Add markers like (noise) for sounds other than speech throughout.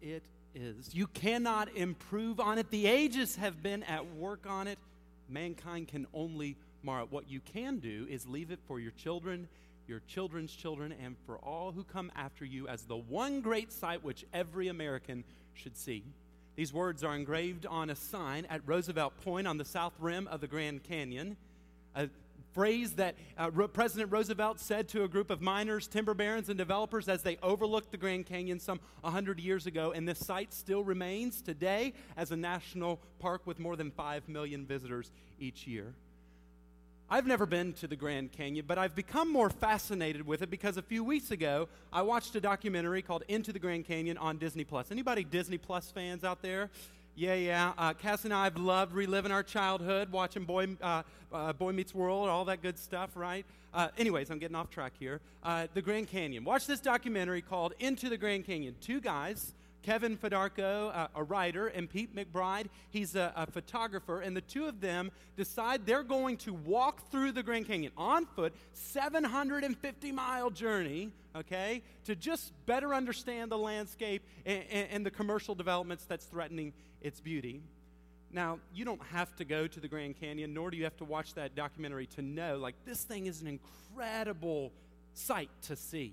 it is. You cannot improve on it. The ages have been at work on it. Mankind can only mar it. What you can do is leave it for your children, your children's children, and for all who come after you as the one great sight which every American should see. These words are engraved on a sign at Roosevelt Point on the south rim of the Grand Canyon. A phrase that uh, President Roosevelt said to a group of miners, timber barons, and developers as they overlooked the Grand Canyon some 100 years ago. And this site still remains today as a national park with more than 5 million visitors each year. I've never been to the Grand Canyon, but I've become more fascinated with it because a few weeks ago I watched a documentary called Into the Grand Canyon on Disney Plus. Anybody Disney Plus fans out there? Yeah, yeah. Uh, Cass and I have loved reliving our childhood, watching Boy, uh, uh, Boy Meets World, all that good stuff, right? Uh, anyways, I'm getting off track here. Uh, the Grand Canyon. Watch this documentary called Into the Grand Canyon. Two guys Kevin Fedarko, uh, a writer, and Pete McBride, he's a, a, photographer, and the two of them decide they're going to walk through the Grand Canyon on foot, 750 mile journey, okay, to just better understand the landscape and, and, and the commercial developments that's threatening its beauty. Now, you don't have to go to the Grand Canyon, nor do you have to watch that documentary to know, like, this thing is an incredible sight to see.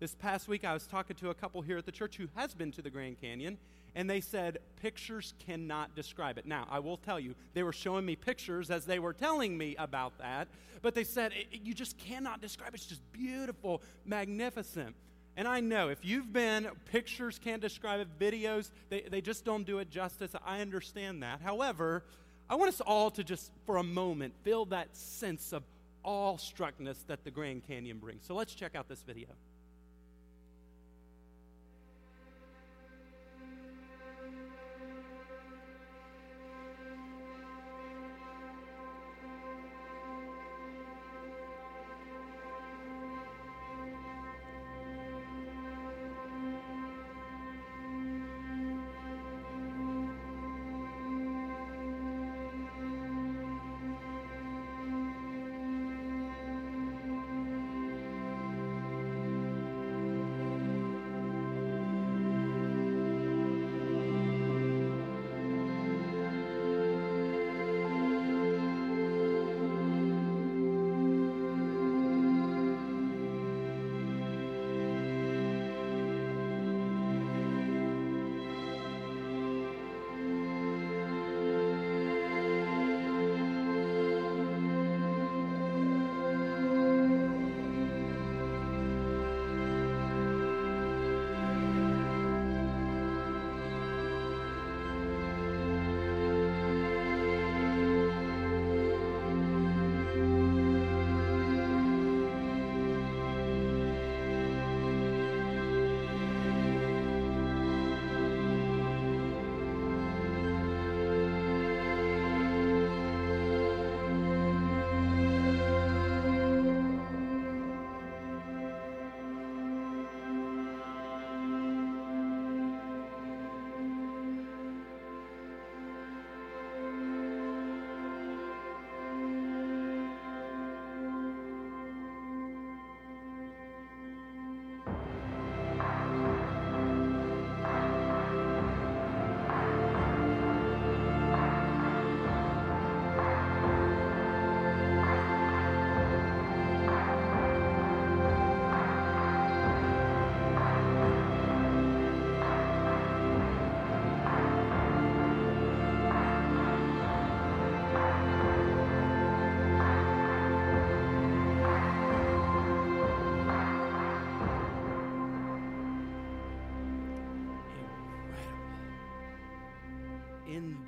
This past week, I was talking to a couple here at the church who has been to the Grand Canyon, and they said pictures cannot describe it. Now, I will tell you, they were showing me pictures as they were telling me about that, but they said you just cannot describe it. It's just beautiful, magnificent. And I know if you've been, pictures can't describe it, videos, they, they just don't do it justice. I understand that. However, I want us all to just, for a moment, feel that sense of awestruckness that the Grand Canyon brings. So let's check out this video.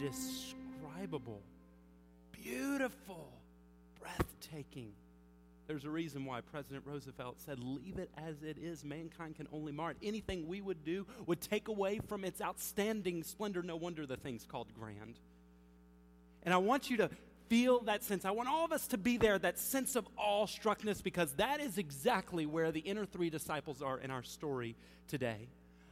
Indescribable, beautiful, breathtaking. There's a reason why President Roosevelt said, Leave it as it is. Mankind can only mar it. Anything we would do would take away from its outstanding splendor. No wonder the thing's called grand. And I want you to feel that sense. I want all of us to be there, that sense of awestruckness, because that is exactly where the inner three disciples are in our story today.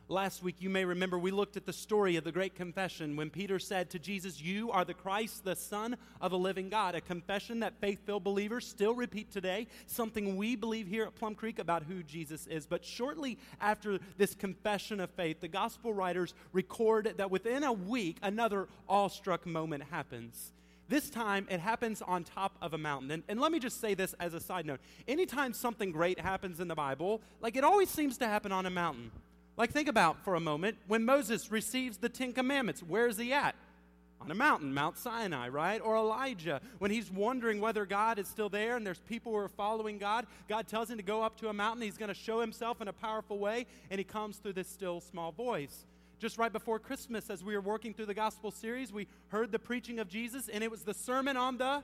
Last week, you may remember we looked at the story of the great confession when Peter said to Jesus, You are the Christ, the Son of a living God. A confession that faith filled believers still repeat today, something we believe here at Plum Creek about who Jesus is. But shortly after this confession of faith, the gospel writers record that within a week, another awestruck moment happens. This time, it happens on top of a mountain. And, and, let me just say this as a side note. Anytime something great happens in the Bible, like it always seems to happen on a mountain. Like, think about for a moment when Moses receives the Ten Commandments, where is he at? On a mountain, Mount Sinai, right? Or Elijah, when he's wondering whether God is still there and there's people who are following God, God tells him to go up to a mountain. He's going to show himself in a powerful way, and he comes through this still small voice. Just right before Christmas, as we were working through the gospel series, we heard the preaching of Jesus, and it was the Sermon on the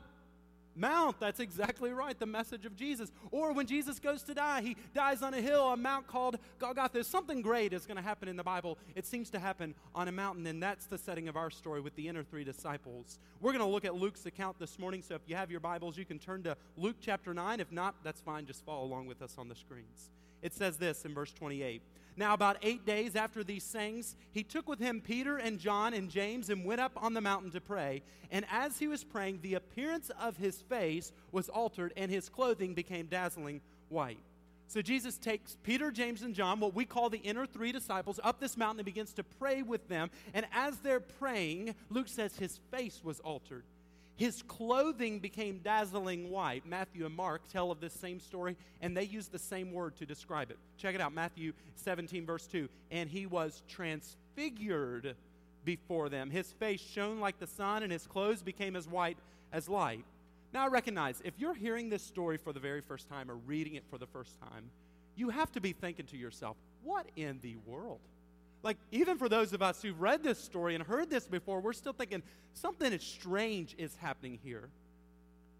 Mount, that's exactly right, the message of Jesus. Or when Jesus goes to die, he dies on a hill, a mount called Golgotha. Something great is going to happen in the Bible. It seems to happen on a mountain, and that's the setting of our story with the inner three disciples. We're going to look at Luke's account this morning, so if you have your Bibles, you can turn to Luke chapter 9. If not, that's fine, just follow along with us on the screens. It says this in verse 28. Now, about eight days after these sayings, he took with him Peter and John and James and went up on the mountain to pray. And as he was praying, the appearance of his face was altered, and his clothing became dazzling white. So Jesus takes Peter, James, and John, what we call the inner three disciples, up this mountain and begins to pray with them. And as they're praying, Luke says his face was altered. His clothing became dazzling white. Matthew and Mark tell of this same story, and they use the same word to describe it. Check it out Matthew 17, verse 2. And he was transfigured before them. His face shone like the sun, and his clothes became as white as light. Now, I recognize if you're hearing this story for the very first time or reading it for the first time, you have to be thinking to yourself, what in the world? Like, even for those of us who've read this story and heard this before, we're still thinking something is strange is happening here.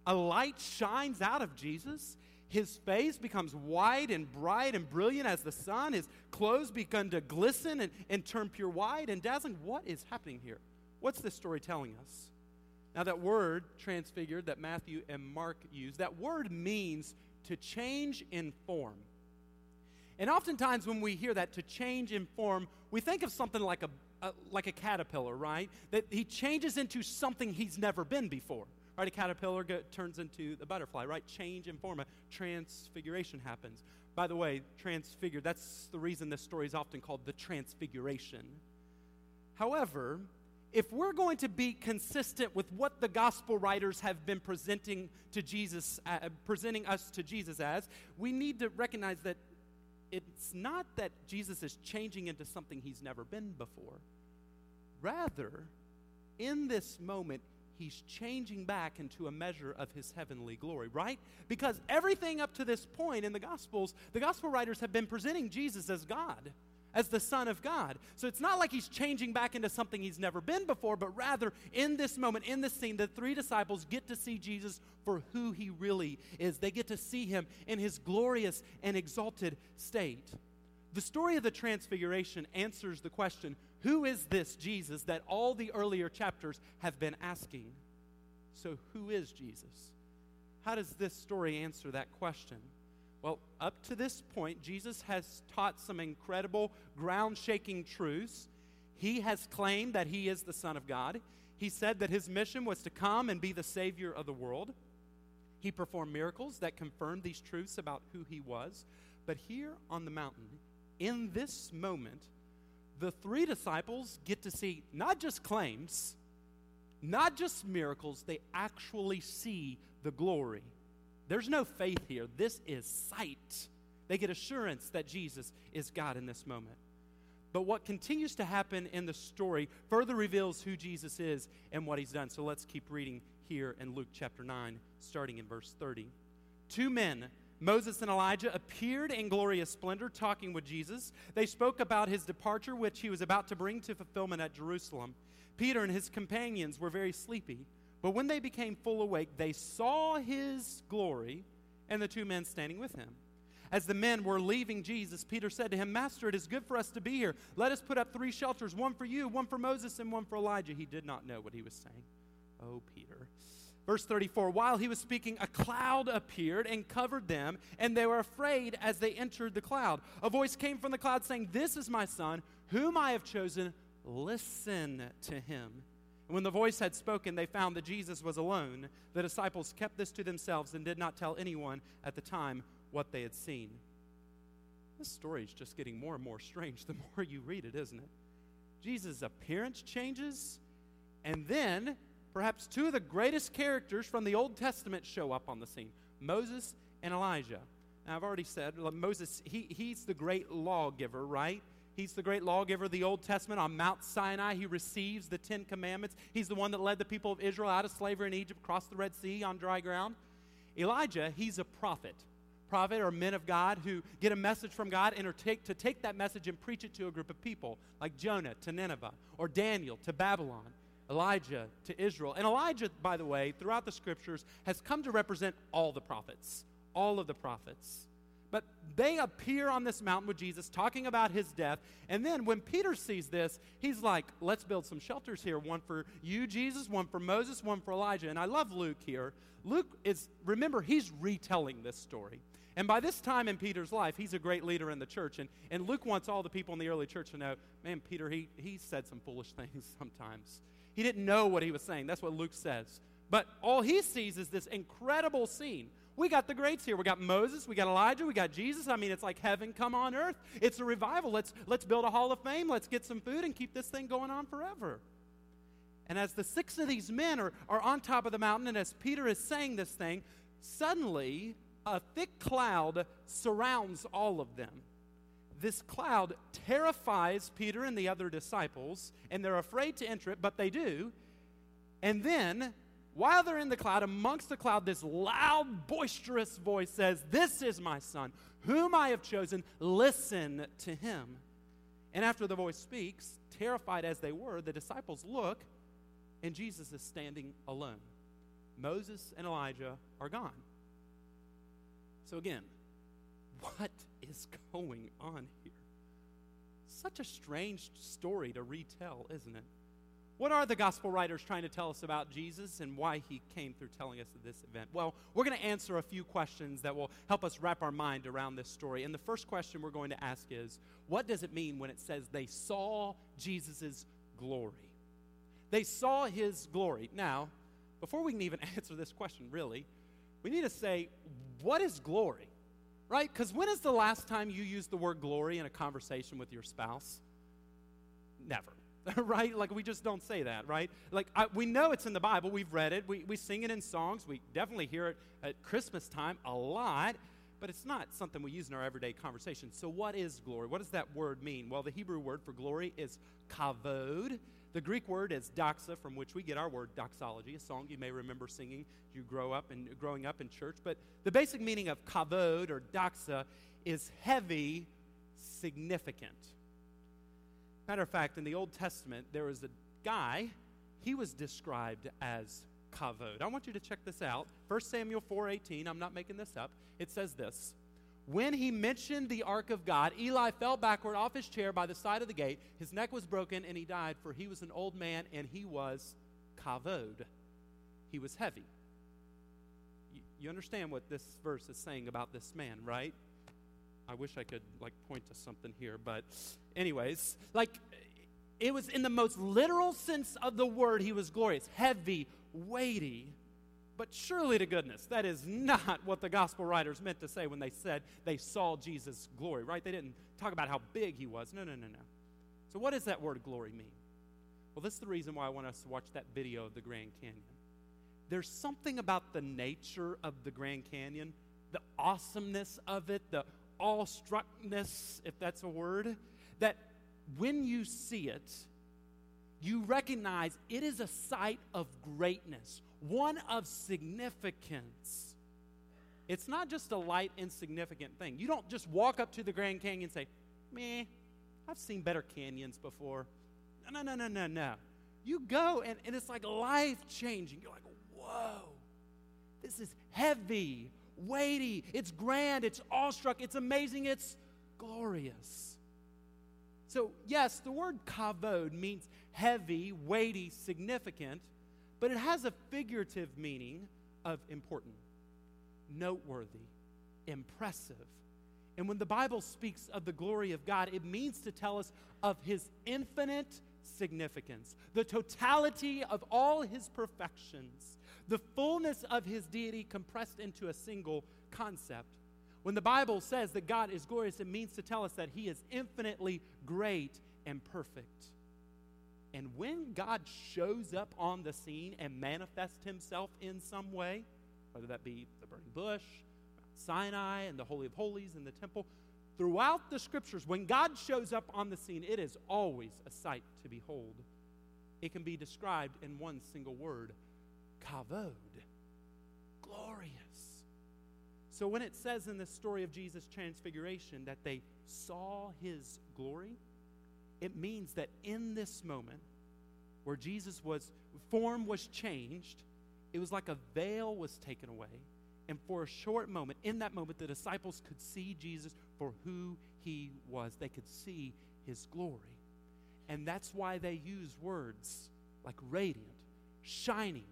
A light shines out of Jesus. His face becomes white and bright and brilliant as the sun. His clothes begin to glisten and, and turn pure white and dazzling. What is happening here? What's this story telling us? Now, that word transfigured that Matthew and Mark use, that word means to change in form. And oftentimes, when we hear that to change in form, we think of something like a, a, like a caterpillar, right? That he changes into something he's never been before. Right? A caterpillar go, turns into a butterfly, right? Change in form, a transfiguration happens. By the way, transfigured, that's the reason this story is often called the transfiguration. However, if we're going to be consistent with what the gospel writers have been presenting to Jesus, uh, presenting us to Jesus as, we need to recognize that it's not that Jesus is changing into something he's never been before. Rather, in this moment, he's changing back into a measure of his heavenly glory, right? Because everything up to this point in the Gospels, the Gospel writers have been presenting Jesus as God as the Son of God. So it's not like he's changing back into something he's never been before, but rather in this moment, in this scene, the three disciples get to see Jesus for who he really is. They get to see him in his glorious and exalted state. The story of the Transfiguration answers the question who is this Jesus that all the earlier chapters have been asking? So, who is Jesus? How does this story answer that question? Well, up to this point, Jesus has taught some incredible, ground shaking truths. He has claimed that he is the Son of God. He said that his mission was to come and be the Savior of the world. He performed miracles that confirmed these truths about who he was. But here on the mountain, in this moment, the three disciples get to see not just claims, not just miracles, they actually see the glory there's no faith here. This is sight. They get assurance that Jesus is God in this moment. But what continues to happen in the story further reveals who Jesus is and what he's done. So let's keep reading here in Luke chapter 9, starting in verse 30. Two men, Moses and Elijah, appeared in glorious splendor, talking with Jesus. They spoke about his departure, which he was about to bring to fulfillment at Jerusalem. Peter and his companions were very sleepy. But when they became full awake, they saw his glory and the two men standing with him. As the men were leaving Jesus, Peter said to him, Master, it is good for us to be here. Let us put up three shelters one for you, one for Moses, and one for Elijah. He did not know what he was saying. Oh, Peter. Verse 34 While he was speaking, a cloud appeared and covered them, and they were afraid as they entered the cloud. A voice came from the cloud saying, This is my son whom I have chosen, listen to him. And when the voice had spoken, they found that Jesus was alone. The disciples kept this to themselves and did not tell anyone at the time what they had seen. This story is just getting more and more strange the (laughs) more you read it, isn't it? Jesus' appearance changes, and then perhaps two of the greatest characters from the Old Testament show up on the scene Moses and Elijah. Now, I've already said Moses, he, he's the great lawgiver, right? He's the great lawgiver of the Old Testament. On Mount Sinai, he receives the Ten Commandments. He's the one that led the people of Israel out of slavery in Egypt, across the Red Sea on dry ground. Elijah, he's a prophet. Prophet or men of God who get a message from God and are take, to take that message and preach it to a group of people, like Jonah to Nineveh, or Daniel to Babylon, Elijah to Israel. And Elijah, by the way, throughout the scriptures, has come to represent all the prophets. All of the prophets. But they appear on this mountain with Jesus talking about his death. And then when Peter sees this, he's like, let's build some shelters here one for you, Jesus, one for Moses, one for Elijah. And I love Luke here. Luke is, remember, he's retelling this story. And by this time in Peter's life, he's a great leader in the church. And, and Luke wants all the people in the early church to know man, Peter, he, he said some foolish (laughs) things sometimes. He didn't know what he was saying. That's what Luke says. But all he sees is this incredible scene we got the greats here. We got Moses, we got Elijah, we got Jesus. I mean, it's like heaven come on earth. It's a revival. Let's, let's build a hall of fame. Let's get some food and keep this thing going on forever. And as the six of these men are, are on top of the mountain, and as Peter is saying this thing, suddenly a thick cloud surrounds all of them. This cloud terrifies Peter and the other disciples, and they're afraid to enter it, but they do. And then while they're in the cloud, amongst the cloud, this loud, boisterous voice says, This is my son, whom I have chosen. Listen to him. And after the voice speaks, terrified as they were, the disciples look, and Jesus is standing alone. Moses and Elijah are gone. So, again, what is going on here? Such a strange story to retell, isn't it? What are the gospel writers trying to tell us about Jesus and why he came through telling us of this event? Well, we're going to answer a few questions that will help us wrap our mind around this story. And the first question we're going to ask is what does it mean when it says they saw Jesus' glory? They saw his glory. Now, before we can even (laughs) answer this question, really, we need to say, what is glory? Right? Because when is the last time you used the word glory in a conversation with your spouse? Never (laughs) right? Like, we just don't say that, right? Like, I, we know it's in the Bible. We've read it. We, we sing it in songs. We definitely hear it at Christmas time a lot, but it's not something we use in our everyday conversation. So, what is glory? What does that word mean? Well, the Hebrew word for glory is kavod. The Greek word is doxa, from which we get our word doxology, a song you may remember singing you grow up and growing up in church. But the basic meaning of kavod or doxa is heavy, significant. Matter of fact, in the Old Testament, there was a guy, he was described as kavod. I want you to check this out. 1 Samuel 4:18, I'm not making this up. It says this. When he mentioned the ark of God, Eli fell backward off his chair by the side of the gate. His neck was broken and he died, for he was an old man and he was kavod. He was heavy. You, you understand what this verse is saying about this man, right? I wish I could like point to something here, but anyways, like it was in the most literal sense of the word, he was glorious, heavy, weighty. But surely to goodness, that is not what the gospel writers meant to say when they said they saw Jesus' glory, right? They didn't talk about how big he was. No, no, no, no. So, what does that word glory mean? Well, this is the reason why I want us to watch that video of the Grand Canyon. There's something about the nature of the Grand Canyon, the awesomeness of it, the awestruckness, if that's a word, that when you see it, you recognize it is a sight of greatness, one of significance. It's not just a light, insignificant thing. You don't just walk up to the Grand Canyon and say, Meh, I've seen better canyons before. No, no, no, no, no, no. You go and, and it's like life changing. You're like, whoa, this is heavy weighty, it's grand, it's awestruck, it's amazing, it's glorious. So, yes, the word kavod means heavy, weighty, significant, but it has a figurative meaning of important, noteworthy, impressive. And when the Bible speaks of the glory of God, it means to tell us of his infinite significance, the totality of all his perfections, the fullness of his deity compressed into a single concept. When the Bible says that God is glorious, it means to tell us that he is infinitely great and perfect. And when God shows up on the scene and manifests himself in some way, whether that be the burning bush, Sinai, and the Holy of Holies, and the temple, throughout the scriptures, when God shows up on the scene, it is always a sight to behold. It can be described in one single word kavod, glorious. So when it says in the story of Jesus' transfiguration that they saw his glory, it means that in this moment where Jesus was form was changed, it was like a veil was taken away. And for a short moment, in that moment, the disciples could see Jesus for who he was. They could see his glory. And that's why they use words like radiant, shining,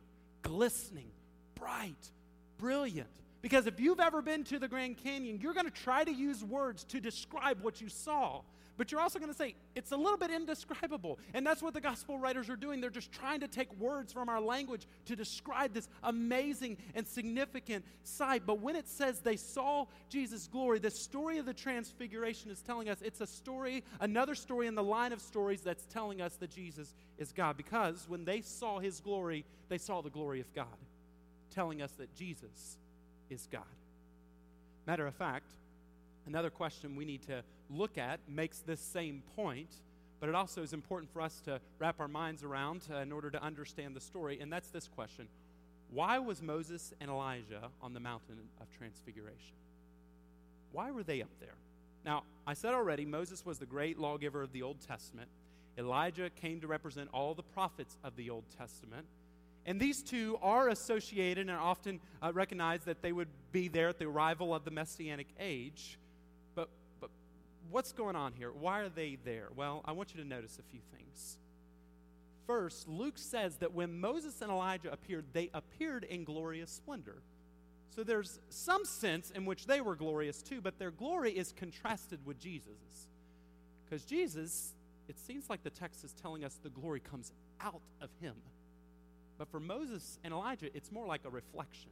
glistening, bright, brilliant. Because if you've ever been to the Grand Canyon, you're going to try to use words to describe what you saw but you're also going to say it's a little bit indescribable. And that's what the gospel writers are doing. They're just trying to take words from our language to describe this amazing and significant sight. But when it says they saw Jesus' glory, the story of the transfiguration is telling us it's a story, another story in the line of stories that's telling us that Jesus is God. Because when they saw his glory, they saw the glory of God, telling us that Jesus is God. Matter of fact, another question we need to look at makes this same point, but it also is important for us to wrap our minds around uh, in order to understand the story, and that's this question Why was Moses and Elijah on the mountain of transfiguration? Why were they up there? Now, I said already, Moses was the great lawgiver of the Old Testament. Elijah came to represent all the prophets of the Old Testament. And these two are associated and often uh, recognized that they would be there at the arrival of the Messianic age But, but what's going on here? Why are they there? Well, I want you to notice a few things. First, Luke says that when Moses and Elijah appeared, they appeared in glorious splendor. So there's some sense in which they were glorious too, but their glory is contrasted with Jesus. Because Jesus, it seems like the text is telling us the glory comes out of him. But for Moses and Elijah, it's more like a reflection.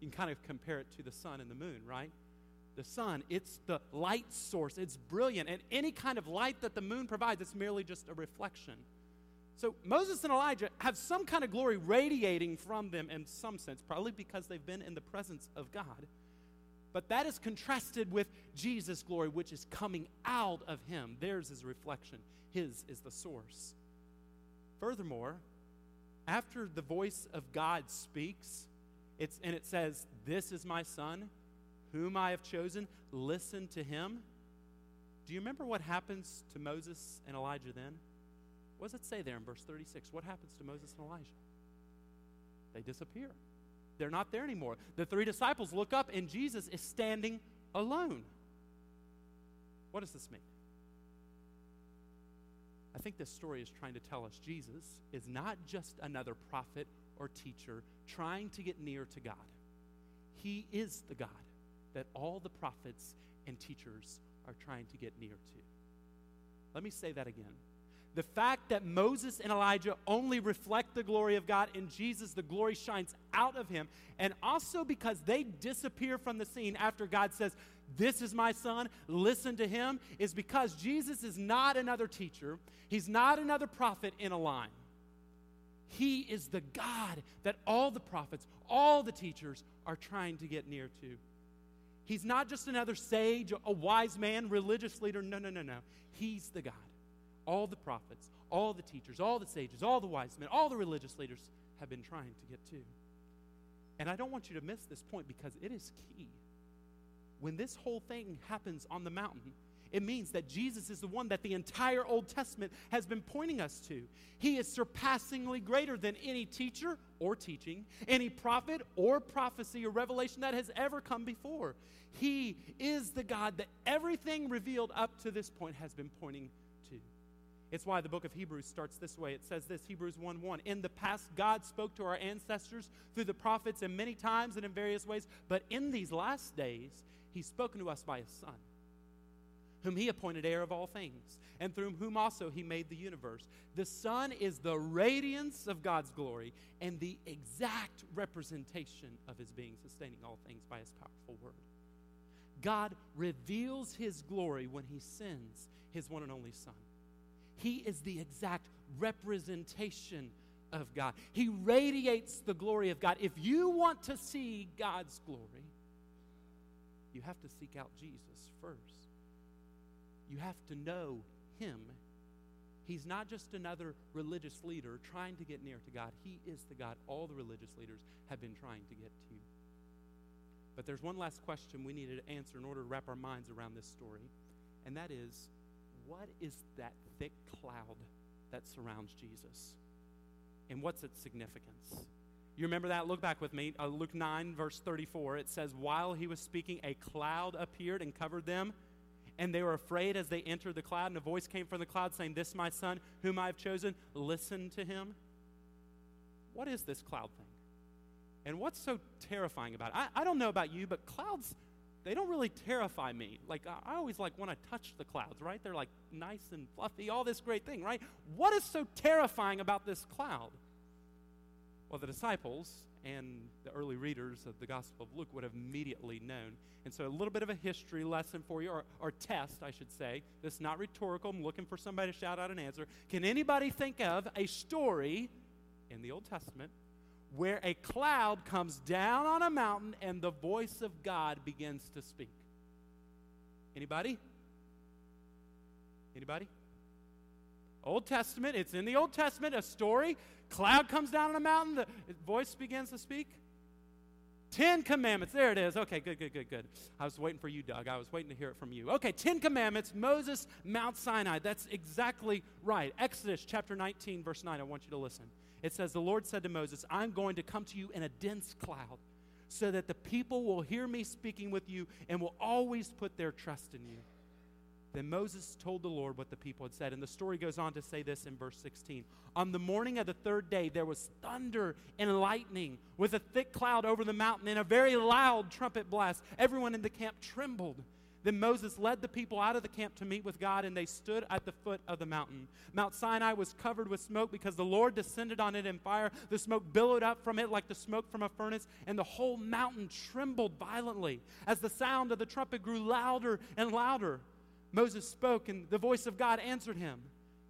You can kind of compare it to the sun and the moon, right? the sun. It's the light source. It's brilliant. And any kind of light that the moon provides, it's merely just a reflection. So Moses and Elijah have some kind of glory radiating from them in some sense, probably because they've been in the presence of God. But that is contrasted with Jesus' glory, which is coming out of him. Theirs is reflection, his is the source. Furthermore, after the voice of God speaks, it's, and it says, This is my son whom I have chosen, listen to him. Do you remember what happens to Moses and Elijah then? What does it say there in verse 36? What happens to Moses and Elijah? They disappear. They're not there anymore. The three disciples look up, and Jesus is standing alone. What does this mean? I think this story is trying to tell us Jesus is not just another prophet or teacher trying to get near to God. He is the God that all the prophets and teachers are trying to get near to. Let me say that again. The fact that Moses and Elijah only reflect the glory of God in Jesus, the glory shines out of him. And also because they disappear from the scene after God says, This is my son, listen to him, is because Jesus is not another teacher. He's not another prophet in a line. He is the God that all the prophets, all the teachers are trying to get near to. He's not just another sage, a wise man, religious leader. No, no, no, no. He's the God. All the prophets, all the teachers, all the sages, all the wise men, all the religious leaders have been trying to get to. And I don't want you to miss this point because it is key. When this whole thing happens on the mountain, it means that Jesus is the one that the entire Old Testament has been pointing us to. He is surpassingly greater than any teacher or teaching, any prophet or prophecy or revelation that has ever come before. He is the God that everything revealed up to this point has been pointing to. It's why the book of Hebrews starts this way. It says this Hebrews 1 1. In the past, God spoke to our ancestors through the prophets in many times and in various ways, but in these last days, He's spoken to us by His Son, whom He appointed heir of all things, and through whom also He made the universe. The Son is the radiance of God's glory and the exact representation of His being, sustaining all things by His powerful word. God reveals His glory when He sends His one and only Son. He is the exact representation of God. He radiates the glory of God. If you want to see God's glory, you have to seek out Jesus first. You have to know Him. He's not just another religious leader trying to get near to God. He is the God all the religious leaders have been trying to get to. But there's one last question we needed to answer in order to wrap our minds around this story, and that is what is that thick cloud that surrounds Jesus? And what's its significance? You remember that? Look back with me. Uh, Luke 9, verse 34. It says, While he was speaking, a cloud appeared and covered them. And they were afraid as they entered the cloud. And a voice came from the cloud saying, This my son, whom I have chosen. Listen to him. What is this cloud thing? And what's so terrifying about it? I, I don't know about you, but clouds, they don't really terrify me. Like, I, I always like want to touch the clouds, right? They're like nice and fluffy, all this great thing, right? What is so terrifying about this cloud? Well, the disciples and the early readers of the Gospel of Luke would have immediately known. And so, a little bit of a history lesson for you, or, or test, I should say. This is not rhetorical. I'm looking for somebody to shout out an answer. Can anybody think of a story in the Old Testament where a cloud comes down on a mountain and the voice of God begins to speak? Anybody? Anybody? Old Testament, it's in the Old Testament, a story. Cloud comes down on a mountain, the voice begins to speak. Ten Commandments. There it is. Okay, good, good, good, good. I was waiting for you, Doug. I was waiting to hear it from you. Okay, Ten Commandments, Moses, Mount Sinai. That's exactly right. Exodus chapter 19, verse 9. I want you to listen. It says, The Lord said to Moses, I'm going to come to you in a dense cloud so that the people will hear me speaking with you and will always put their trust in you. Then Moses told the Lord what the people had said. And the story goes on to say this in verse 16. On the morning of the third day, there was thunder and lightning with a thick cloud over the mountain and a very loud trumpet blast. Everyone in the camp trembled. Then Moses led the people out of the camp to meet with God, and they stood at the foot of the mountain. Mount Sinai was covered with smoke because the Lord descended on it in fire. The smoke billowed up from it like the smoke from a furnace, and the whole mountain trembled violently as the sound of the trumpet grew louder and louder. Moses spoke, and the voice of God answered him.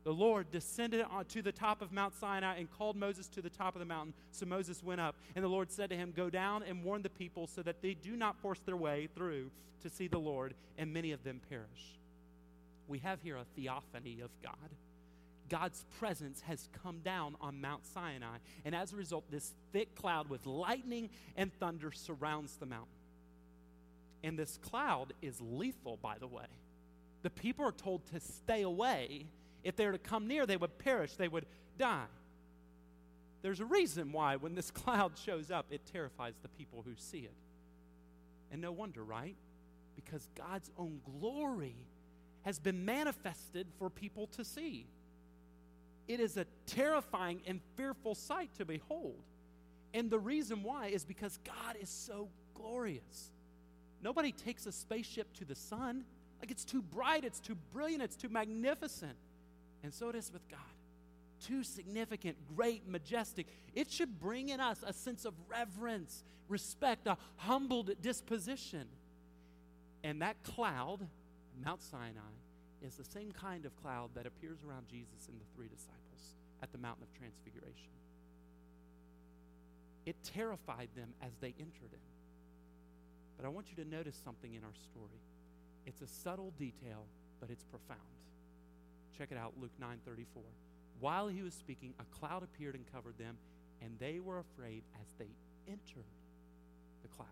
The Lord descended to the top of Mount Sinai and called Moses to the top of the mountain. So Moses went up, and the Lord said to him, Go down and warn the people so that they do not force their way through to see the Lord, and many of them perish. We have here a theophany of God. God's presence has come down on Mount Sinai, and as a result, this thick cloud with lightning and thunder surrounds the mountain. And this cloud is lethal, by the way the people are told to stay away. If they were to come near, they would perish, they would die. There's a reason why, when this (laughs) cloud shows up, it terrifies the people who see it. And no wonder, right? Because God's own glory has been manifested for people to see. It is a terrifying and fearful sight to behold. And the reason why is because God is so glorious. Nobody takes a spaceship to the sun. Like it's too bright, it's too brilliant, it's too magnificent. And so it is with God. Too significant, great, majestic. It should bring in us a sense of reverence, respect, a humbled disposition. And that cloud, Mount Sinai, is the same kind of cloud that appears around Jesus and the three disciples at the Mountain of Transfiguration. It terrified them as they entered it. But I want you to notice something in our story. It's a subtle detail, but it's profound. Check it out, Luke 9:34. While he was speaking, a cloud appeared and covered them, and they were afraid as they entered the cloud.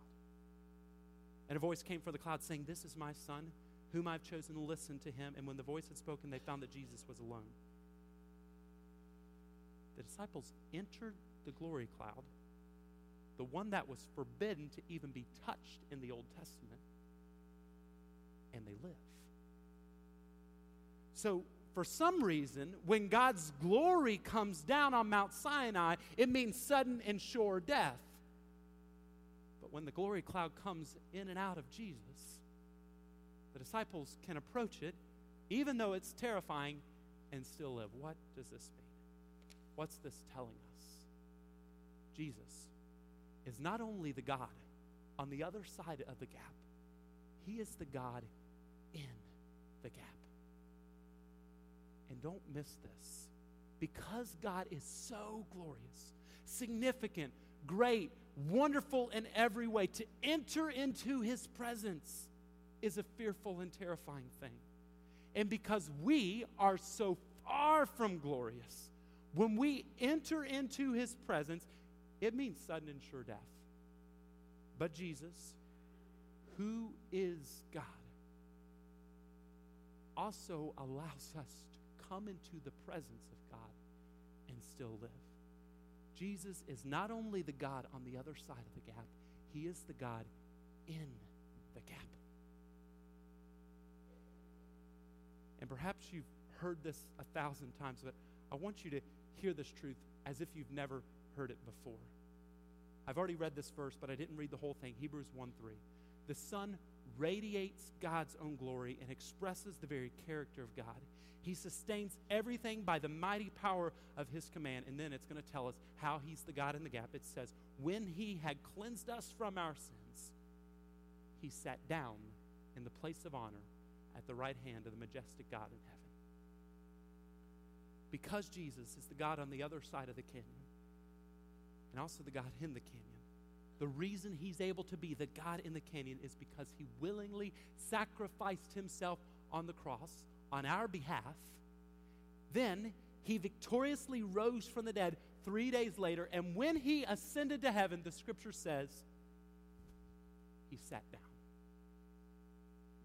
And a voice came from the cloud saying, This is my son, whom I've chosen to listen to him. And when the voice had spoken, they found that Jesus was alone. The disciples entered the glory cloud, the one that was forbidden to even be touched in the Old Testament and they live. So, for some reason, when God's glory comes down on Mount Sinai, it means sudden and sure death. But when the glory cloud comes in and out of Jesus, the disciples can approach it, even though it's terrifying, and still live. What does this mean? What's this telling us? Jesus is not only the God on the other side of the gap, He is the God in the gap. And don't miss this. Because God is so glorious, significant, great, wonderful in every way, to enter into His presence is a fearful and terrifying thing. And because we are so far from glorious, when we enter into His presence, it means sudden and sure death. But Jesus, who is God, also allows us to come into the presence of God and still live. Jesus is not only the God on the other side of the gap, He is the God in the gap. And perhaps you've heard this a thousand times, but I want you to hear this truth as if you've never heard it before. I've already read this verse, but I didn't read the whole thing. Hebrews 1 3. The Son radiates God's own glory and expresses the very character of God. He sustains everything by the mighty power of his command. And then it's going to tell us how he's the God in the gap. It says, When he had cleansed us from our sins, he sat down in the place of honor at the right hand of the majestic God in heaven. Because Jesus is the God on the other side of the canyon and also the God in the canyon, the reason he's able to be the God in the canyon is because he willingly sacrificed himself on the cross on our behalf. Then he victoriously rose from the dead three days later, and when he ascended to heaven, the scripture says he sat down.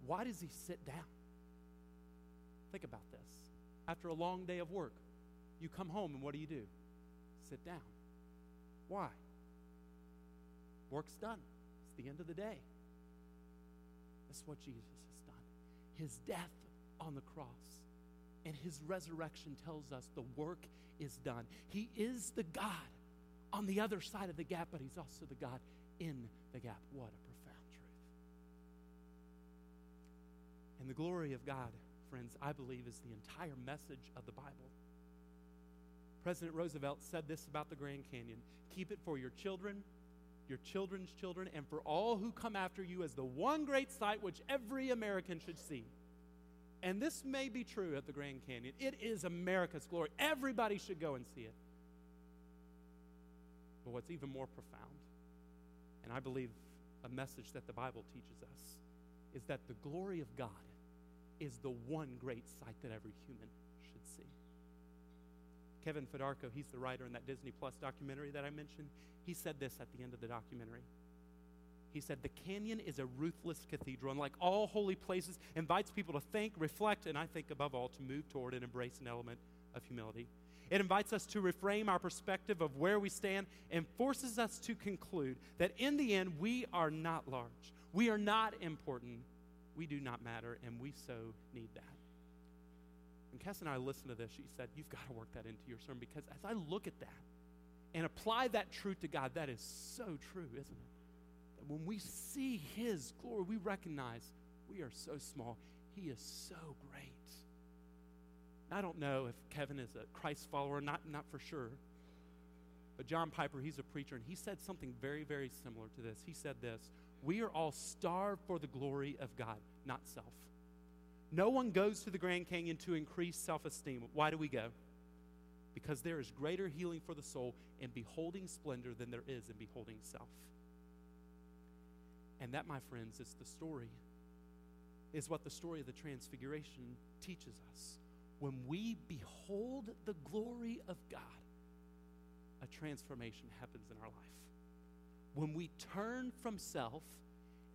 Why does he sit down? Think about this. After a long day of work, you come home and what do you do? Sit down. Why? Work's done. It's the end of the day. That's what Jesus has done. His death on the cross and his resurrection tells us the work is done. He is the God on the other side of the gap, but he's also the God in the gap. What a profound truth. And the glory of God, friends, I believe is the entire message of the Bible. President Roosevelt said this about the Grand Canyon keep it for your children, your children's children, and for all who come after you as the one great sight which every American should see. And this may be true at the Grand Canyon. It is America's glory. Everybody should go and see it. But what's even more profound, and I believe a message that the Bible teaches us, is that the glory of God is the one great sight that every human. Kevin Fedarko, he's the writer in that Disney Plus documentary that I mentioned, he said this at the end of the documentary. He said, The canyon is a ruthless cathedral, and like all holy places, invites people to think, reflect, and I think above all, to move toward and embrace an element of humility. It invites us to reframe our perspective of where we stand and forces us to conclude that in the end, we are not large. We are not important. We do not matter, and we so need that. When Cass and I listened to this, she said, You've got to work that into your sermon because as I look at that and apply that truth to God, that is so true, isn't it? That when we see His glory, we recognize we are so small. He is so great. I don't know if Kevin is a Christ follower, not, not for sure. But John Piper, he's a preacher, and he said something very, very similar to this. He said this We are all starved for the glory of God, not self. No one goes to the Grand Canyon to increase self esteem. Why do we go? Because there is greater healing for the soul in beholding splendor than there is in beholding self. And that, my friends, is the story, is what the story of the Transfiguration teaches us. When we behold the glory of God, a transformation happens in our life. When we turn from self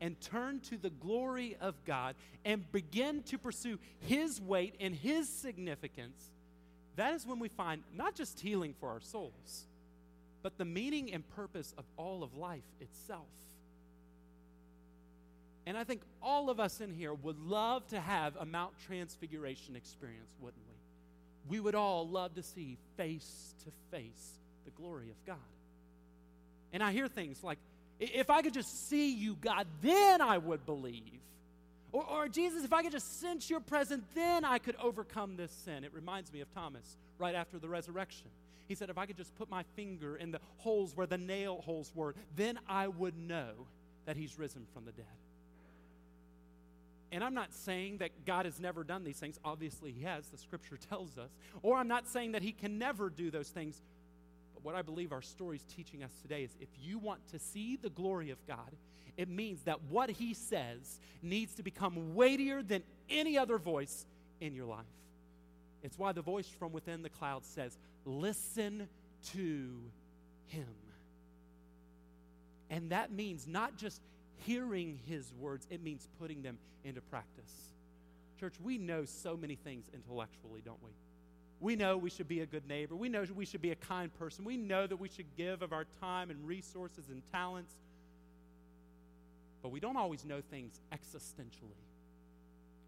and turn to the glory of God and begin to pursue His weight and His significance, that is when we find not just healing for our souls, but the meaning and purpose of all of life itself. And I think all of us in here would love to have a Mount Transfiguration experience, wouldn't we? We would all love to see face to face the glory of God. And I hear things like, if I could just see you, God, then I would believe. Or, or, Jesus, if I could just sense your presence, then I could overcome this sin. It reminds me of Thomas right after the resurrection. He said, if I could just put my finger in the holes where the nail holes were, then I would know that he's risen from the dead. And I'm not saying that God has never done these things. Obviously, He has. The scripture (laughs) tells us. Or I'm not saying that He can never do those things. What I believe our story is teaching us today is if you want to see the glory of God, it means that what He says needs to become weightier than any other voice in your life. It's why the voice from within the cloud says, Listen to Him. And that means not just hearing his words, it means putting them into practice. Church, we know so many things intellectually, don't we? We know we should be a good neighbor. We know we should be a kind person. We know that we should give of our time and resources and talents. But we don't always know things existentially.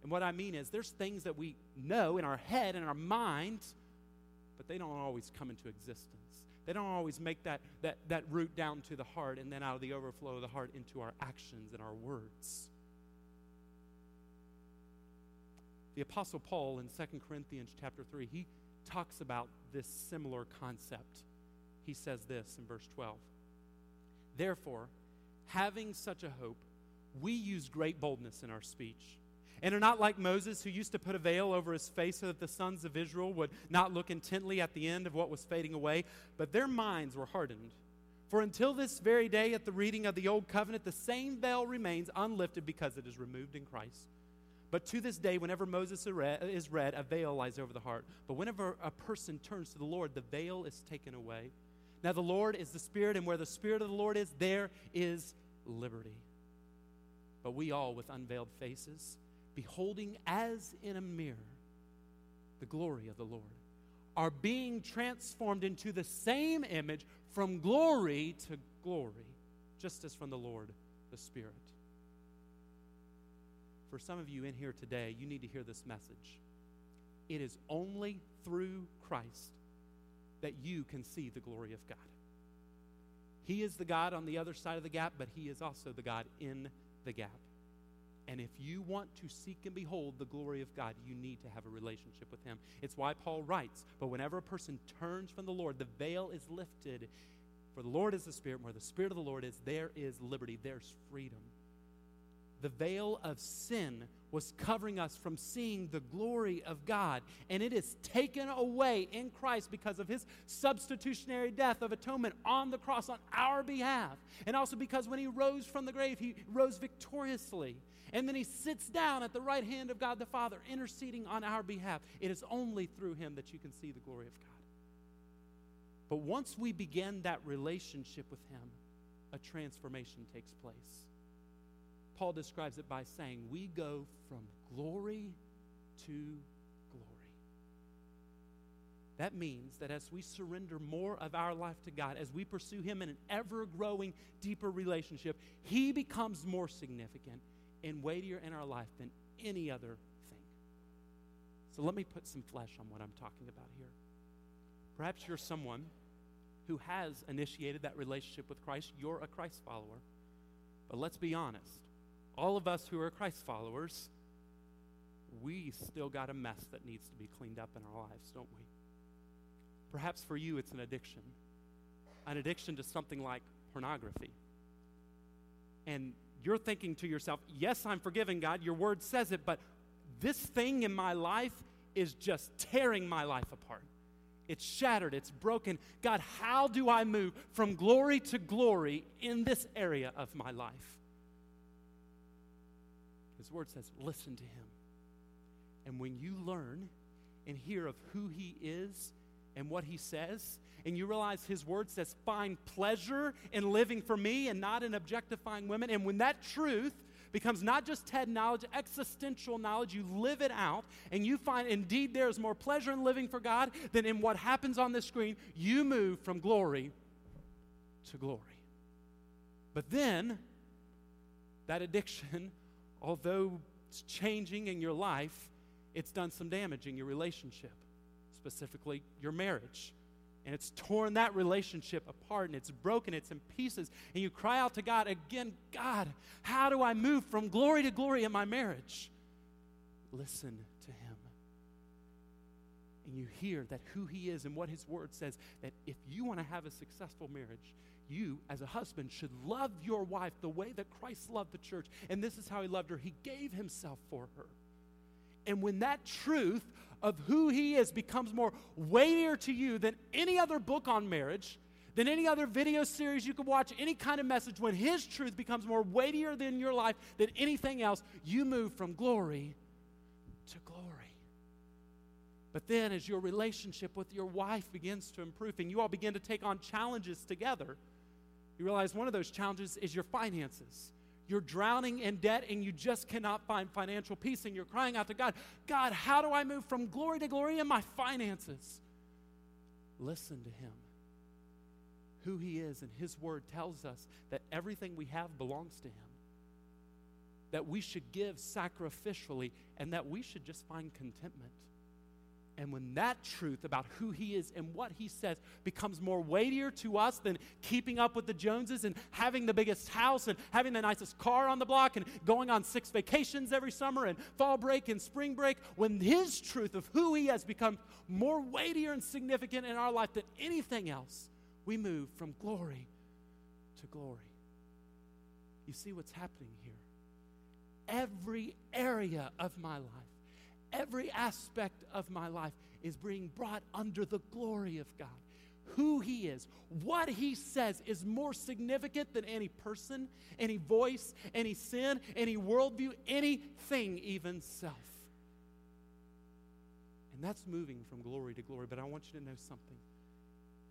And what I mean is, there's things that we know in our head and our mind, but they don't always come into existence. They don't always make that, that, that root down to the heart and then out of the overflow of the heart into our actions and our words. The Apostle Paul in 2 Corinthians chapter 3, he talks about this similar concept. He says this in verse 12 Therefore, having such a hope, we use great boldness in our speech and are not like Moses, who used to put a veil over his face so that the sons of Israel would not look intently at the end of what was fading away, but their minds were hardened. For until this very day, at the reading of the Old Covenant, the same veil remains unlifted because it is removed in Christ. But to this day, whenever Moses is read, a veil lies over the heart. But whenever a person turns to the Lord, the veil is taken away. Now, the Lord is the Spirit, and where the Spirit of the Lord is, there is liberty. But we all, with unveiled faces, beholding as in a mirror the glory of the Lord, are being transformed into the same image from glory to glory, just as from the Lord the Spirit. For some of you in here today, you need to hear this message. It is only through Christ that you can see the glory of God. He is the God on the other side of the gap, but He is also the God in the gap. And if you want to seek and behold the glory of God, you need to have a relationship with Him. It's why Paul writes, But whenever a person turns from the Lord, the veil is lifted. For the Lord is the Spirit. Where the Spirit of the Lord is, there is liberty, there's freedom. The veil of sin was covering us from seeing the glory of God. And it is taken away in Christ because of his substitutionary death of atonement on the cross on our behalf. And also because when he rose from the grave, he rose victoriously. And then he sits down at the right hand of God the Father, interceding on our behalf. It is only through him that you can see the glory of God. But once we begin that relationship with him, a transformation takes place. Paul describes it by saying, We go from glory to glory. That means that as we surrender more of our life to God, as we pursue Him in an ever growing, deeper relationship, He becomes more significant and weightier in our life than any other thing. So let me put some flesh on what I'm talking about here. Perhaps you're someone who has initiated that relationship with Christ. You're a Christ follower. But let's be honest. All of us who are Christ followers, we still got a mess that needs to be cleaned up in our lives, don't we? Perhaps for you, it's an addiction an addiction to something like pornography. And you're thinking to yourself, yes, I'm forgiven, God, your word says it, but this thing in my life is just tearing my life apart. It's shattered, it's broken. God, how do I move from glory to glory in this area of my life? His word says, listen to him. And when you learn and hear of who he is and what he says, and you realize his word says, find pleasure in living for me and not in objectifying women. And when that truth becomes not just head knowledge, existential knowledge, you live it out, and you find indeed there is more pleasure in living for God than in what happens on this screen, you move from glory to glory. But then, that addiction, although it's changing in your life, it's done some damage in your relationship, specifically your marriage and it's torn that relationship apart and it's broken, it's in pieces, and you cry out to God again, God, how do I move from glory to glory in my marriage? Listen to Him. And you hear that who He is and what His Word says, that if you want to have a successful marriage, you, as a husband, should love your wife the way that Christ loved the church. And this is how He loved her He gave Himself for her. And when that truth of who he is becomes more weightier to you than any other book on marriage, than any other video series you could watch, any kind of message, when his truth becomes more weightier than your life than anything else, you move from glory to glory. But then, as your relationship with your wife begins to improve and you all begin to take on challenges together, you realize one of those challenges is your finances. You're drowning in debt and you just cannot find financial peace, and you're crying out to God, God, how do I move from glory to glory in my finances? Listen to Him. Who He is, and His Word tells us that everything we have belongs to Him. That we should give sacrificially, and that we should just find contentment. And when that truth about who he is and what he says becomes more weightier to us than keeping up with the Joneses and having the biggest house and having the nicest car on the block and going on six vacations every summer and fall break and spring break, when his truth of who he has become more weightier and significant in our life than anything else, we move from glory to glory. You see what's happening here? Every area of my life every aspect of my life is being brought under the glory of God. Who He is, what He says is more significant than any person, any voice, any sin, any worldview, anything, even self. And that's moving from glory to glory. But I want you to know something.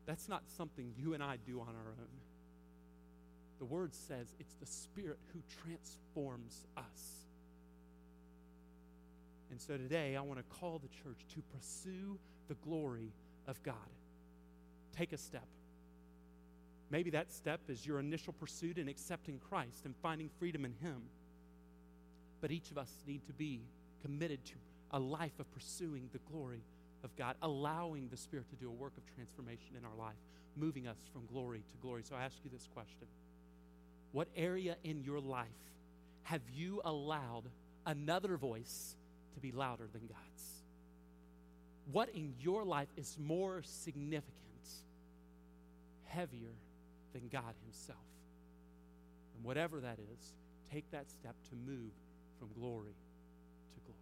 That's not something you and I do on our own. The Word says it's the Spirit who transforms us. And so today, I want to call the church to pursue the glory of God. Take a step. Maybe that step is your initial pursuit in accepting Christ and finding freedom in Him. But each of us need to be committed to a life of pursuing the glory of God, allowing the Spirit to do a work of transformation in our life, moving us from glory to glory. So I ask you this question What area in your life have you allowed another voice to be louder than God's? What in your life is more significant, heavier than God Himself? And whatever that is, take that step to move from glory to glory.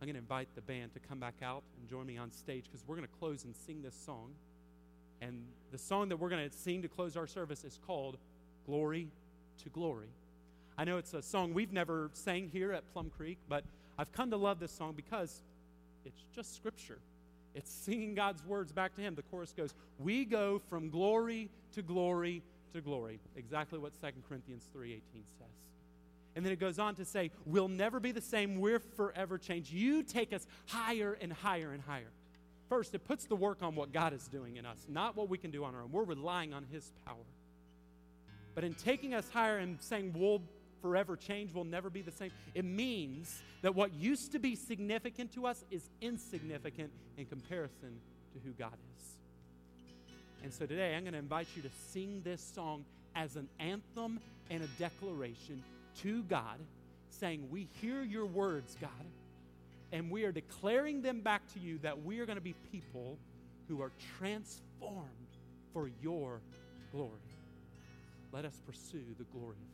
I'm going to invite the band to come back out and join me on stage because we're going to close and sing this song. And the song that we're going to sing to close our service is called Glory to Glory. I know it's a song we've never sang here at Plum Creek, but I've come to love this song because it's just scripture. It's singing God's words back to him. The chorus goes, "We go from glory to glory to glory." Exactly what 2 Corinthians 3:18 says. And then it goes on to say, "We'll never be the same. We're forever changed. You take us higher and higher and higher." First, it puts the work on what God is doing in us, not what we can do on our own. We're relying on his power. But in taking us higher and saying we'll forever change, we'll never be the same. It means that what used to be significant to us is insignificant in comparison to who God is. And so today I'm going to invite you to sing this song as an anthem and a declaration to God, saying, We hear your words, God, and we are declaring them back to you that we are going to be people who are transformed for your glory. Let us pursue the glory of.